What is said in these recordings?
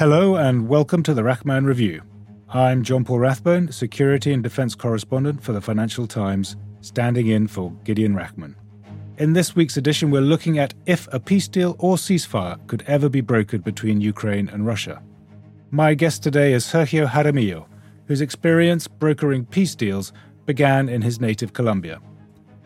Hello and welcome to the Rachman Review. I'm John Paul Rathbone, Security and Defense Correspondent for the Financial Times, standing in for Gideon Rachman. In this week's edition, we're looking at if a peace deal or ceasefire could ever be brokered between Ukraine and Russia. My guest today is Sergio Jaramillo, whose experience brokering peace deals began in his native Colombia.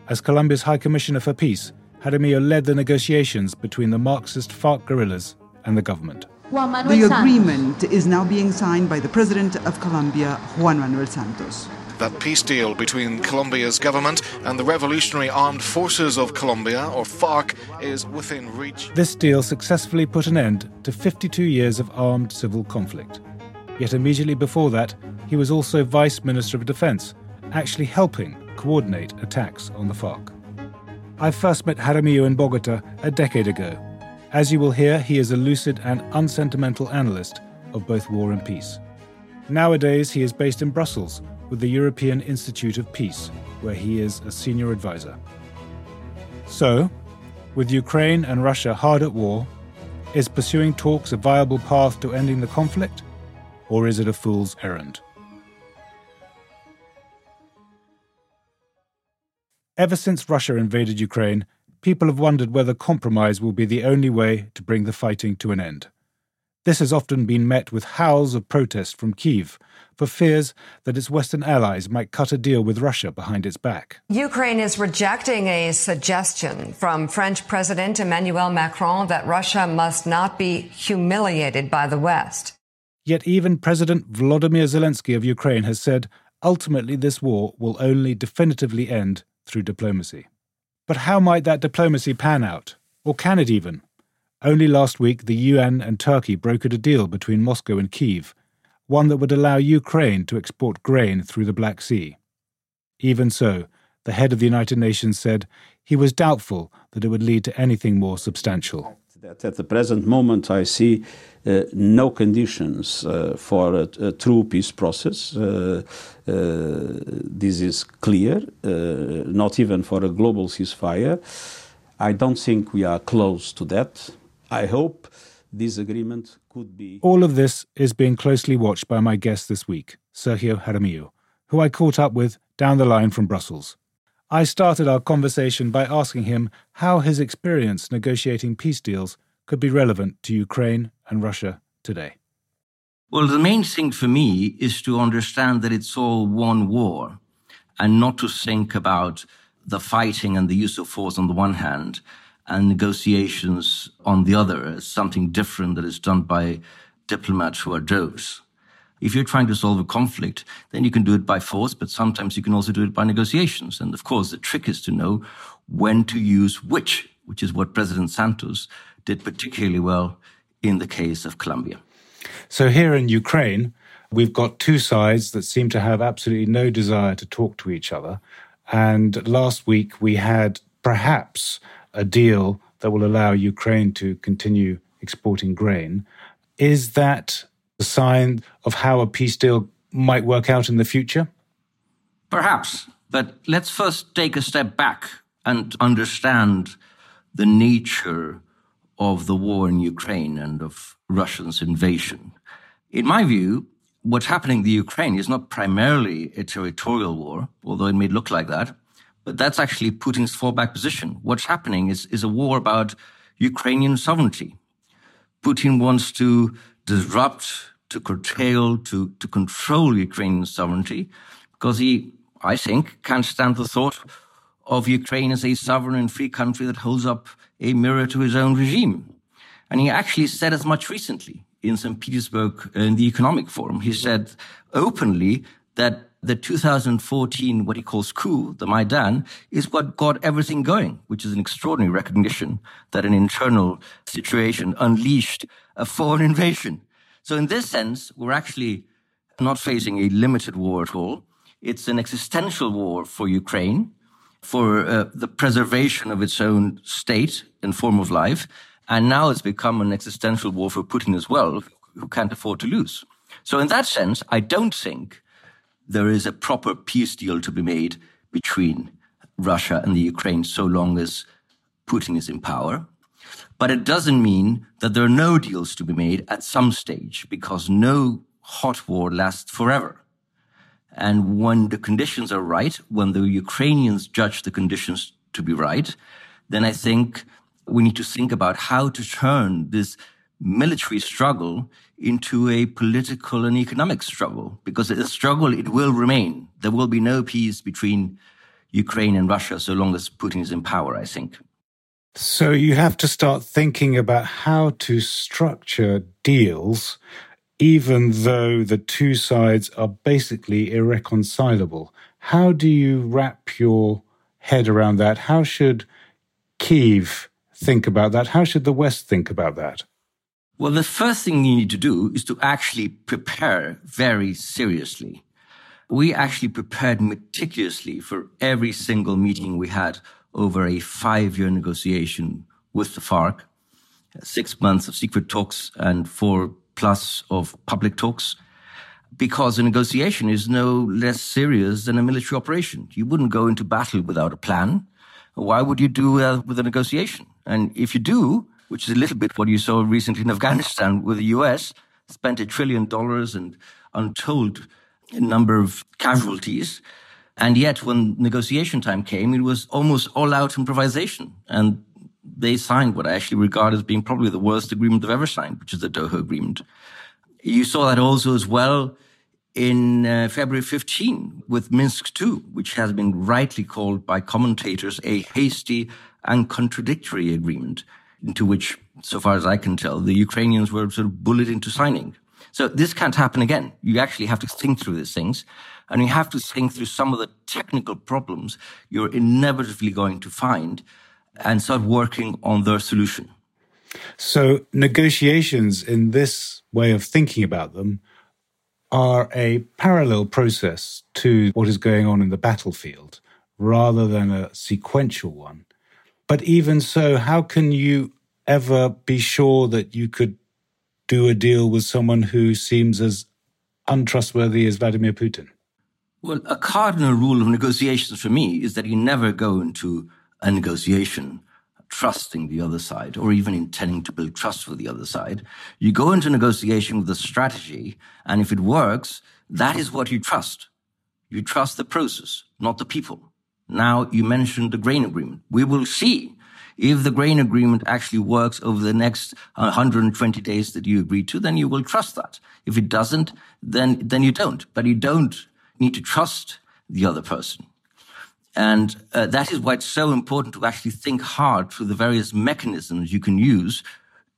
As Colombia's High Commissioner for Peace, Jaramillo led the negotiations between the Marxist FARC guerrillas and the government. The agreement is now being signed by the President of Colombia, Juan Manuel Santos. That peace deal between Colombia's government and the Revolutionary Armed Forces of Colombia, or FARC, is within reach. This deal successfully put an end to 52 years of armed civil conflict. Yet immediately before that, he was also Vice Minister of Defense, actually helping coordinate attacks on the FARC. I first met Jaramillo in Bogota a decade ago as you will hear, he is a lucid and unsentimental analyst of both war and peace. Nowadays, he is based in Brussels with the European Institute of Peace, where he is a senior advisor. So, with Ukraine and Russia hard at war, is pursuing talks a viable path to ending the conflict, or is it a fool's errand? Ever since Russia invaded Ukraine, people have wondered whether compromise will be the only way to bring the fighting to an end. This has often been met with howls of protest from Kiev for fears that its Western allies might cut a deal with Russia behind its back. Ukraine is rejecting a suggestion from French President Emmanuel Macron that Russia must not be humiliated by the West. Yet even President Volodymyr Zelensky of Ukraine has said ultimately this war will only definitively end through diplomacy. But how might that diplomacy pan out? Or can it even? Only last week, the UN and Turkey brokered a deal between Moscow and Kiev, one that would allow Ukraine to export grain through the Black Sea. Even so, the head of the United Nations said he was doubtful that it would lead to anything more substantial. That at the present moment, I see uh, no conditions uh, for a, a, true peace process. Uh, uh this is clear, uh, not even for a global ceasefire. I don't think we are close to that. I hope this agreement could be. All of this is being closely watched by my guest this week, Sergio Jaramillo, who I caught up with down the line from Brussels. I started our conversation by asking him how his experience negotiating peace deals could be relevant to Ukraine and Russia today. Well, the main thing for me is to understand that it's all one war and not to think about the fighting and the use of force on the one hand and negotiations on the other as something different that is done by diplomats who are those. If you're trying to solve a conflict, then you can do it by force, but sometimes you can also do it by negotiations. And of course, the trick is to know when to use which, which is what President Santos did particularly well in the case of Colombia. So here in Ukraine, we've got two sides that seem to have absolutely no desire to talk to each other. And last week we had perhaps a deal that will allow Ukraine to continue exporting grain. Is that a sign of how a peace deal might work out in the future? Perhaps. But let's first take a step back and understand the nature of the war in Ukraine and of Russia's invasion. In my view, what's happening in the Ukraine is not primarily a territorial war, although it may look like that, but that's actually Putin's fallback position. What's happening is, is a war about Ukrainian sovereignty. Putin wants to disrupt, to curtail, to, to control Ukrainian sovereignty because he, I think, can't stand the thought of Ukraine as a sovereign and free country that holds up a mirror to his own regime. And he actually said as much recently in St. Petersburg in the Economic Forum. He said openly that the 2014, what he calls coup, the Maidan, is what got everything going, which is an extraordinary recognition that an internal situation unleashed a foreign invasion. So in this sense, we're actually not facing a limited war at all. It's an existential war for Ukraine, for uh, the preservation of its own state and form of life. And now it's become an existential war for Putin as well, who can't afford to lose. So in that sense, I don't think there is a proper peace deal to be made between Russia and the Ukraine so long as Putin is in power. But it doesn't mean that there are no deals to be made at some stage because no hot war lasts forever. And when the conditions are right, when the Ukrainians judge the conditions to be right, then I think we need to think about how to turn this military struggle into a political and economic struggle because a struggle it will remain there will be no peace between ukraine and russia so long as putin is in power i think so you have to start thinking about how to structure deals even though the two sides are basically irreconcilable. How do you wrap your head around that? How should kiev think about that? How should the west think about that? Well, the first thing you need to do is to actually prepare very seriously. We actually prepared meticulously for every single meeting we had over a five year negotiation with the FARC, six months of secret talks and four plus of public talks, because a negotiation is no less serious than a military operation. You wouldn't go into battle without a plan. Why would you do uh, with a negotiation? And if you do, which is a little bit what you saw recently in Afghanistan, where the US spent a trillion dollars and untold number of casualties. And yet, when negotiation time came, it was almost all out improvisation. And they signed what I actually regard as being probably the worst agreement they've ever signed, which is the Doha Agreement. You saw that also as well in uh, February 15 with Minsk II, which has been rightly called by commentators a hasty and contradictory agreement into which, so far as I can tell, the Ukrainians were sort of bullied into signing. So this can't happen again. You actually have to think through these things. And you have to think through some of the technical problems you're inevitably going to find and start working on their solution. So, negotiations in this way of thinking about them are a parallel process to what is going on in the battlefield rather than a sequential one. But even so, how can you ever be sure that you could do a deal with someone who seems as untrustworthy as Vladimir Putin? Well, a cardinal rule of negotiations for me is that you never go into a negotiation trusting the other side or even intending to build trust with the other side. You go into negotiation with a strategy, and if it works, that is what you trust. You trust the process, not the people. Now, you mentioned the grain agreement. We will see if the grain agreement actually works over the next uh, 120 days that you agreed to, then you will trust that. If it doesn't, then, then you don't. But you don't need to trust the other person. And uh, that is why it's so important to actually think hard through the various mechanisms you can use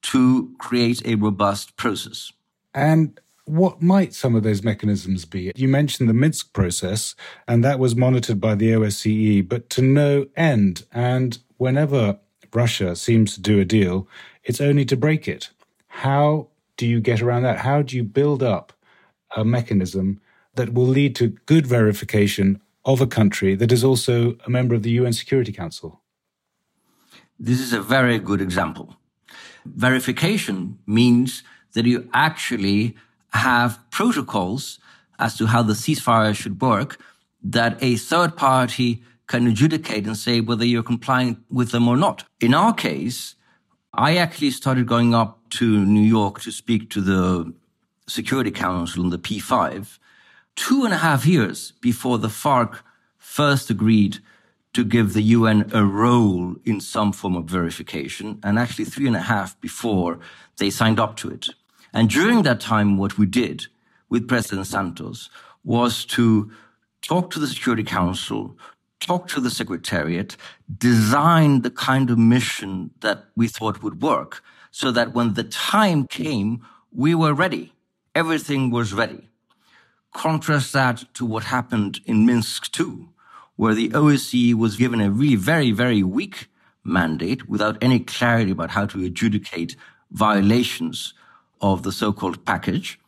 to create a robust process. And what might some of those mechanisms be? You mentioned the Minsk process, and that was monitored by the OSCE, but to no end. And whenever Russia seems to do a deal, it's only to break it. How do you get around that? How do you build up a mechanism that will lead to good verification of a country that is also a member of the UN Security Council? This is a very good example. Verification means that you actually have protocols as to how the ceasefire should work that a third party can adjudicate and say whether you're complying with them or not. In our case, I actually started going up to New York to speak to the Security Council and the P5 two and a half years before the FARC first agreed to give the UN a role in some form of verification, and actually three and a half before they signed up to it. And during that time, what we did with President Santos was to talk to the Security Council, talk to the Secretariat, design the kind of mission that we thought would work so that when the time came, we were ready. Everything was ready. Contrast that to what happened in Minsk II, where the OSCE was given a really very, very weak mandate without any clarity about how to adjudicate violations of the so-called package.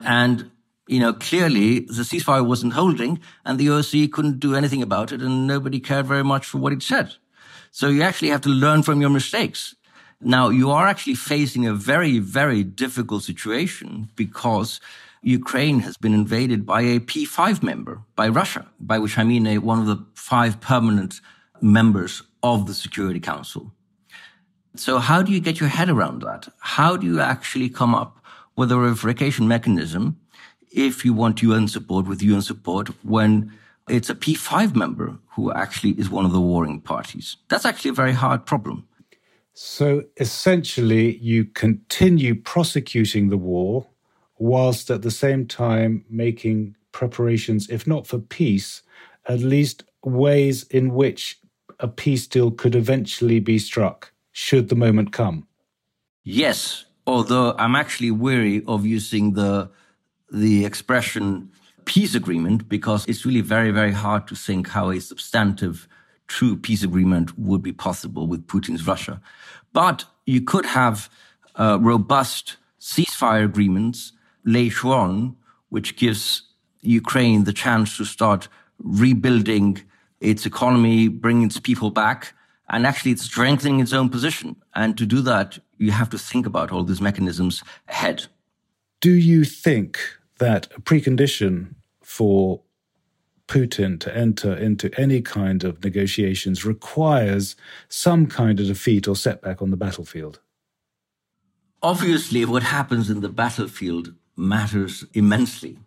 And, you know, clearly the ceasefire wasn't holding and the OSCE couldn't do anything about it and nobody cared very much for what it said. So you actually have to learn from your mistakes. Now you are actually facing a very, very difficult situation because Ukraine has been invaded by a P5 member, by Russia, by which I mean a, one of the five permanent members of the Security Council. So how do you get your head around that? How do you actually come up with a revocation mechanism if you want UN support with UN support when it's a P5 member who actually is one of the warring parties? That's actually a very hard problem. So essentially, you continue prosecuting the war whilst at the same time making preparations, if not for peace, at least ways in which a peace deal could eventually be struck, should the moment come. Yes, although I'm actually weary of using the the expression peace agreement because it's really very, very hard to think how a substantive, true peace agreement would be possible with Putin's Russia. But you could have uh, robust ceasefire agreements later on, which gives Ukraine the chance to start rebuilding its economy, bringing its people back, and actually strengthening its own position. And to do that, you have to think about all these mechanisms ahead. Do you think that a precondition for Putin to enter into any kind of negotiations requires some kind of defeat or setback on the battlefield? Obviously, what happens in the battlefield matters immensely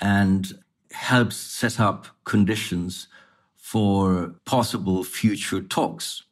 and helps set up conditions for possible future talks.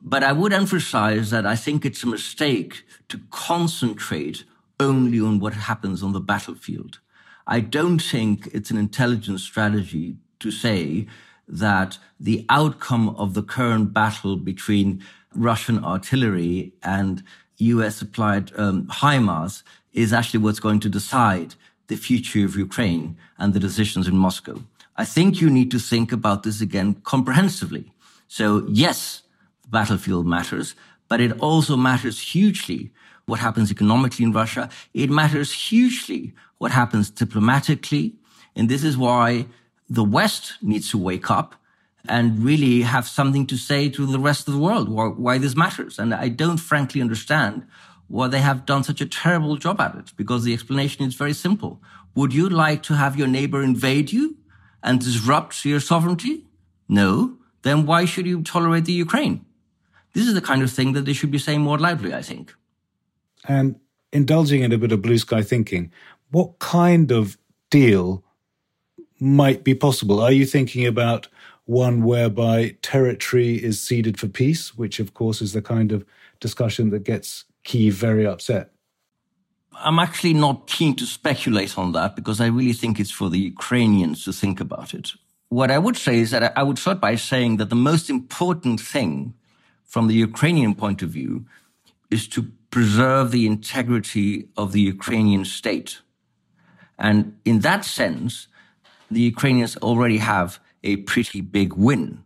But I would emphasize that I think it's a mistake to concentrate only on what happens on the battlefield. I don't think it's an intelligent strategy to say that the outcome of the current battle between Russian artillery and US supplied um, HIMARS is actually what's going to decide the future of Ukraine and the decisions in Moscow. I think you need to think about this again comprehensively. So yes, the battlefield matters, but it also matters hugely what happens economically in Russia. It matters hugely what happens diplomatically. And this is why the West needs to wake up and really have something to say to the rest of the world why, this matters. And I don't frankly understand why they have done such a terrible job at it because the explanation is very simple. Would you like to have your neighbor invade you and disrupt your sovereignty? No. Then why should you tolerate the Ukraine? This is the kind of thing that they should be saying more loudly, I think. And indulging in a bit of blue sky thinking, what kind of deal might be possible? Are you thinking about one whereby territory is ceded for peace, which of course is the kind of discussion that gets Kiev very upset? I'm actually not keen to speculate on that because I really think it's for the Ukrainians to think about it. What I would say is that I would start by saying that the most important thing from the Ukrainian point of view is to preserve the integrity of the Ukrainian state. And in that sense, the Ukrainians already have a pretty big win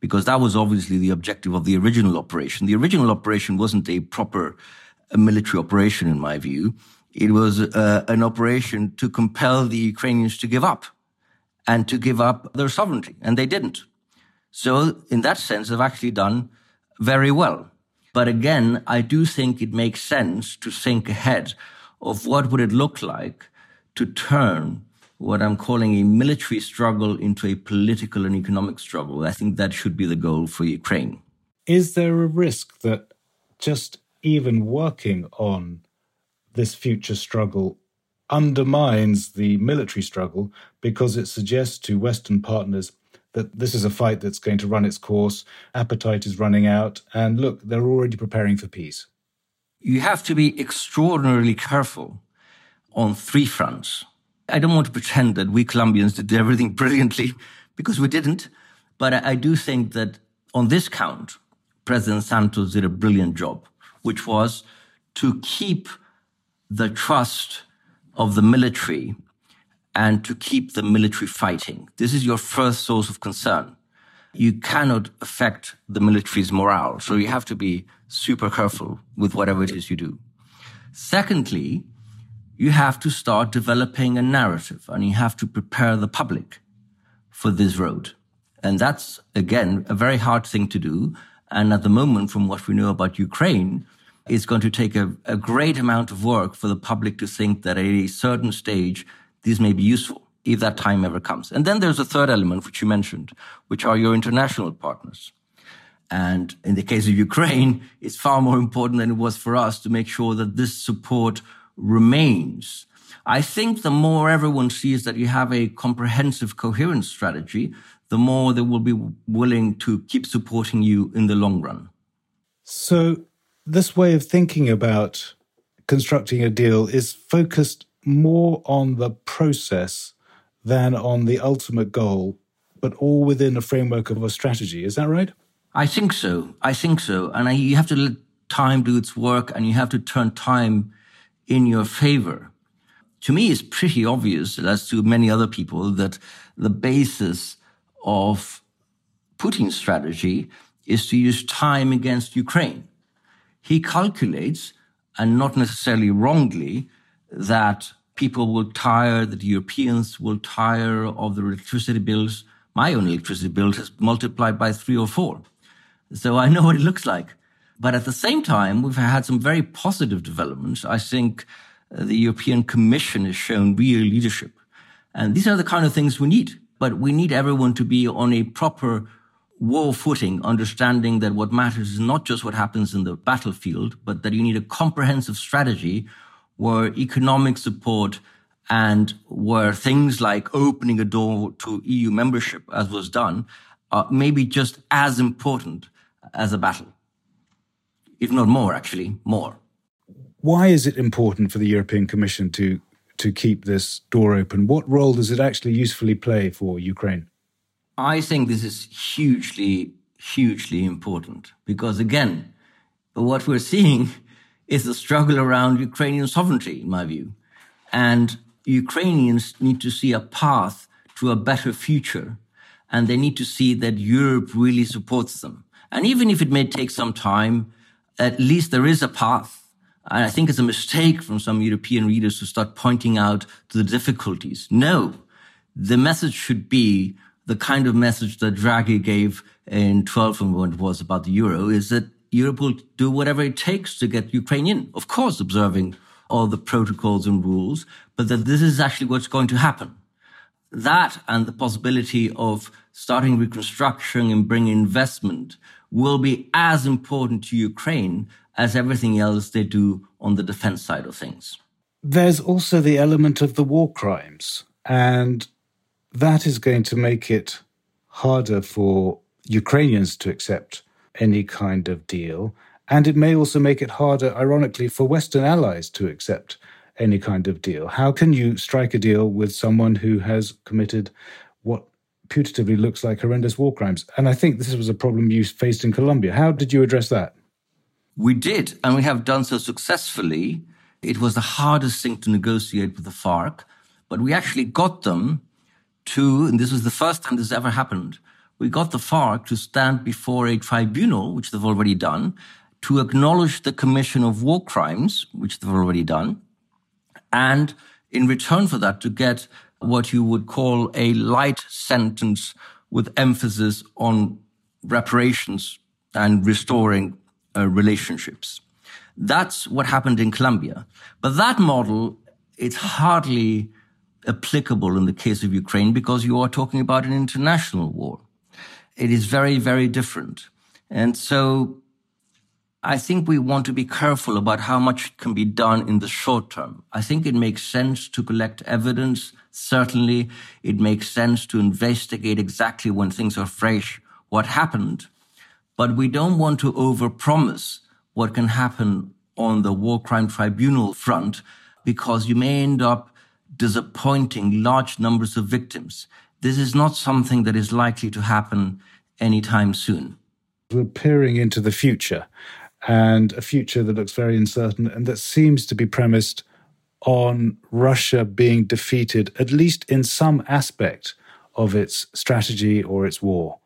because that was obviously the objective of the original operation. The original operation wasn't a proper a military operation, in my view. It was uh, an operation to compel the Ukrainians to give up and to give up their sovereignty, and they didn't. So, in that sense, they've actually done very well. But again, I do think it makes sense to think ahead of what would it look like to turn what I'm calling a military struggle into a political and economic struggle. I think that should be the goal for Ukraine. Is there a risk that just even working on this future struggle undermines the military struggle because it suggests to Western partners that this is a fight that's going to run its course, appetite is running out, and look, they're already preparing for peace. You have to be extraordinarily careful on three fronts. I don't want to pretend that we Colombians did everything brilliantly because we didn't, but I do think that on this count, President Santos did a brilliant job, which was to keep the trust of the military and to keep the military fighting. This is your first source of concern. You cannot affect the military's morale, so you have to be super careful with whatever it is you do. Secondly, you have to start developing a narrative and you have to prepare the public for this road. And that's, again, a very hard thing to do. And at the moment, from what we know about Ukraine, it's going to take a, a great amount of work for the public to think that at a certain stage, this may be useful if that time ever comes. And then there's a third element, which you mentioned, which are your international partners. And in the case of Ukraine, it's far more important than it was for us to make sure that this support remains. I think the more everyone sees that you have a comprehensive, coherent strategy, the more they will be willing to keep supporting you in the long run. So, this way of thinking about constructing a deal is focused more on the process than on the ultimate goal, but all within a framework of a strategy. Is that right? I think so. I think so. And I, you have to let time do its work and you have to turn time in your favor. To me, it's pretty obvious, as to many other people, that the basis of Putin's strategy is to use time against Ukraine. He calculates, and not necessarily wrongly, that people will tire, that Europeans will tire of the electricity bills. My own electricity bill has multiplied by three or four. So I know what it looks like. But at the same time, we've had some very positive developments. I think uh, the European Commission has shown real leadership. And these are the kind of things we need. But we need everyone to be on a proper war footing, understanding that what matters is not just what happens in the battlefield, but that you need a comprehensive strategy where economic support and where things like opening a door to EU membership, as was done, are maybe just as important as a battle if not more, actually, more. Why is it important for the European Commission to to keep this door open? What role does it actually usefully play for Ukraine? I think this is hugely, hugely important because again, what we're seeing is a struggle around Ukrainian sovereignty, in my view. And Ukrainians need to see a path to a better future. And they need to see that Europe really supports them. And even if it may take some time, at least there is a path. And I think it's a mistake from some European readers to start pointing out the difficulties. No, the message should be the kind of message that Draghi gave in 12 when it was about the euro is that Europe will do whatever it takes to get Ukraine in. Of course, observing all the protocols and rules, but that this is actually what's going to happen. That and the possibility of starting reconstruction and bringing investment will be as important to Ukraine as everything else they do on the defense side of things. There's also the element of the war crimes, and that is going to make it harder for Ukrainians to accept any kind of deal. And it may also make it harder, ironically, for Western allies to accept any kind of deal. How can you strike a deal with someone who has committed what putatively looks like horrendous war crimes. And I think this was a problem you faced in Colombia. How did you address that? We did, and we have done so successfully. It was the hardest thing to negotiate with the FARC, but we actually got them to, and this was the first time this ever happened, we got the FARC to stand before a tribunal, which they've already done, to acknowledge the commission of war crimes, which they've already done, and in return for that, to get what you would call a light sentence with emphasis on reparations and restoring uh, relationships. That's what happened in Colombia. But that model, it's hardly applicable in the case of Ukraine because you are talking about an international war. It is very, very different. And so I think we want to be careful about how much can be done in the short term. I think it makes sense to collect evidence. Certainly, it makes sense to investigate exactly when things are fresh what happened. But we don't want to overpromise what can happen on the war crime tribunal front because you may end up disappointing large numbers of victims. This is not something that is likely to happen anytime soon. We're peering into the future and a future that looks very uncertain and that seems to be premised on Russia being defeated, at least in some aspect of its strategy or its war?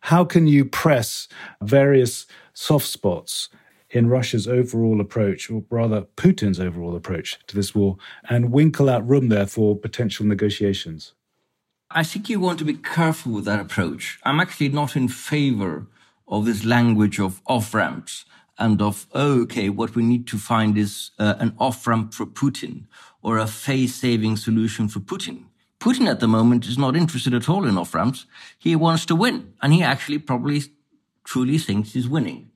How can you press various soft spots in Russia's overall approach, or rather Putin's overall approach to this war, and winkle out room there for potential negotiations? I think you want to be careful with that approach. I'm actually not in favor of this language of off ramps and of, oh, okay, what we need to find is uh, an off ramp for Putin or a face saving solution for Putin. Putin at the moment is not interested at all in off ramps. He wants to win. And he actually probably truly thinks he's winning.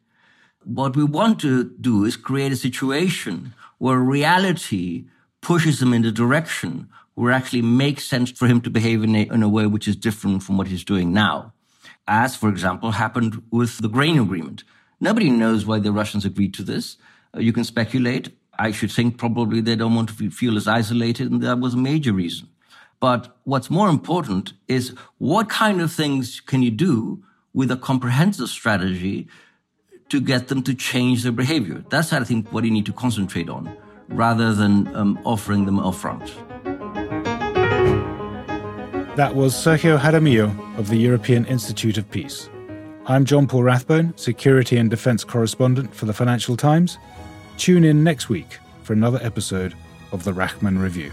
What we want to do is create a situation where reality pushes him in the direction where it actually makes sense for him to behave in a, in a way which is different from what he's doing now. As, for example, happened with the grain agreement. Nobody knows why the Russians agreed to this. Uh, you can speculate. I should think probably they don't want to feel as isolated, and that was a major reason. But what's more important is what kind of things can you do with a comprehensive strategy to get them to change their behavior? That's, I think, what you need to concentrate on rather than um, offering them upfront. That was Sergio Jaramillo of the European Institute of Peace. I'm John Paul Rathbone, Security and Defence Correspondent for the Financial Times. Tune in next week for another episode of the Rachman Review.